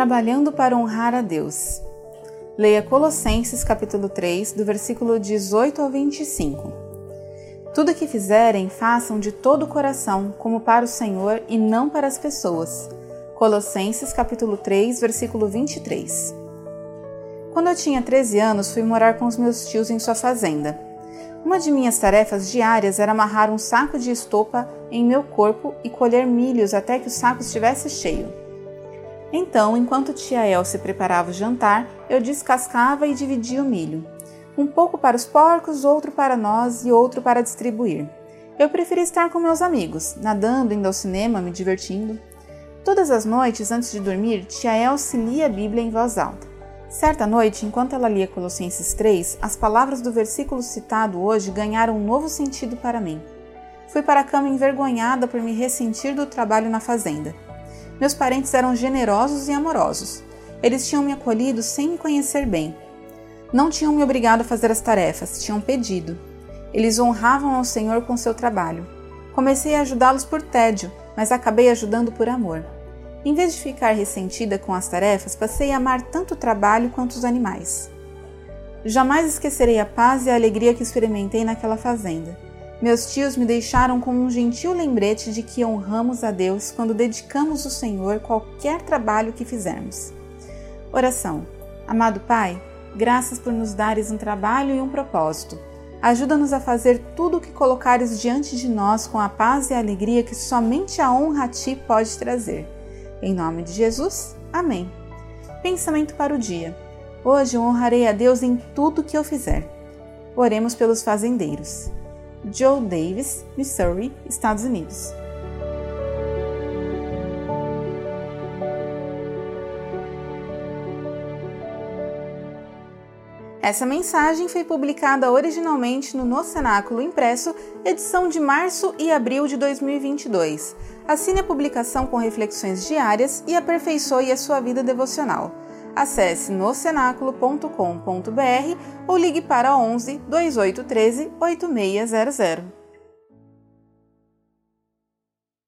Trabalhando para honrar a Deus. Leia Colossenses capítulo 3, do versículo 18 ao 25. Tudo que fizerem, façam de todo o coração, como para o Senhor e não para as pessoas. Colossenses capítulo 3, versículo 23. Quando eu tinha 13 anos, fui morar com os meus tios em sua fazenda. Uma de minhas tarefas diárias era amarrar um saco de estopa em meu corpo e colher milhos até que o saco estivesse cheio. Então, enquanto tia Elce preparava o jantar, eu descascava e dividia o milho. Um pouco para os porcos, outro para nós e outro para distribuir. Eu preferia estar com meus amigos, nadando, indo ao cinema, me divertindo. Todas as noites, antes de dormir, tia Elce lia a Bíblia em voz alta. Certa noite, enquanto ela lia Colossenses 3, as palavras do versículo citado hoje ganharam um novo sentido para mim. Fui para a cama envergonhada por me ressentir do trabalho na fazenda. Meus parentes eram generosos e amorosos. Eles tinham me acolhido sem me conhecer bem. Não tinham me obrigado a fazer as tarefas, tinham pedido. Eles honravam ao Senhor com seu trabalho. Comecei a ajudá-los por tédio, mas acabei ajudando por amor. Em vez de ficar ressentida com as tarefas, passei a amar tanto o trabalho quanto os animais. Jamais esquecerei a paz e a alegria que experimentei naquela fazenda. Meus tios me deixaram com um gentil lembrete de que honramos a Deus quando dedicamos ao Senhor qualquer trabalho que fizermos. Oração. Amado Pai, graças por nos dares um trabalho e um propósito. Ajuda-nos a fazer tudo o que colocares diante de nós com a paz e a alegria que somente a honra a Ti pode trazer. Em nome de Jesus, amém. Pensamento para o dia. Hoje honrarei a Deus em tudo que eu fizer. Oremos pelos fazendeiros. Joe Davis, Missouri, Estados Unidos. Essa mensagem foi publicada originalmente no No Cenáculo Impresso, edição de março e abril de 2022. Assine a publicação com reflexões diárias e aperfeiçoe a sua vida devocional. Acesse nocenáculo.com.br ou ligue para 11 2813 8600.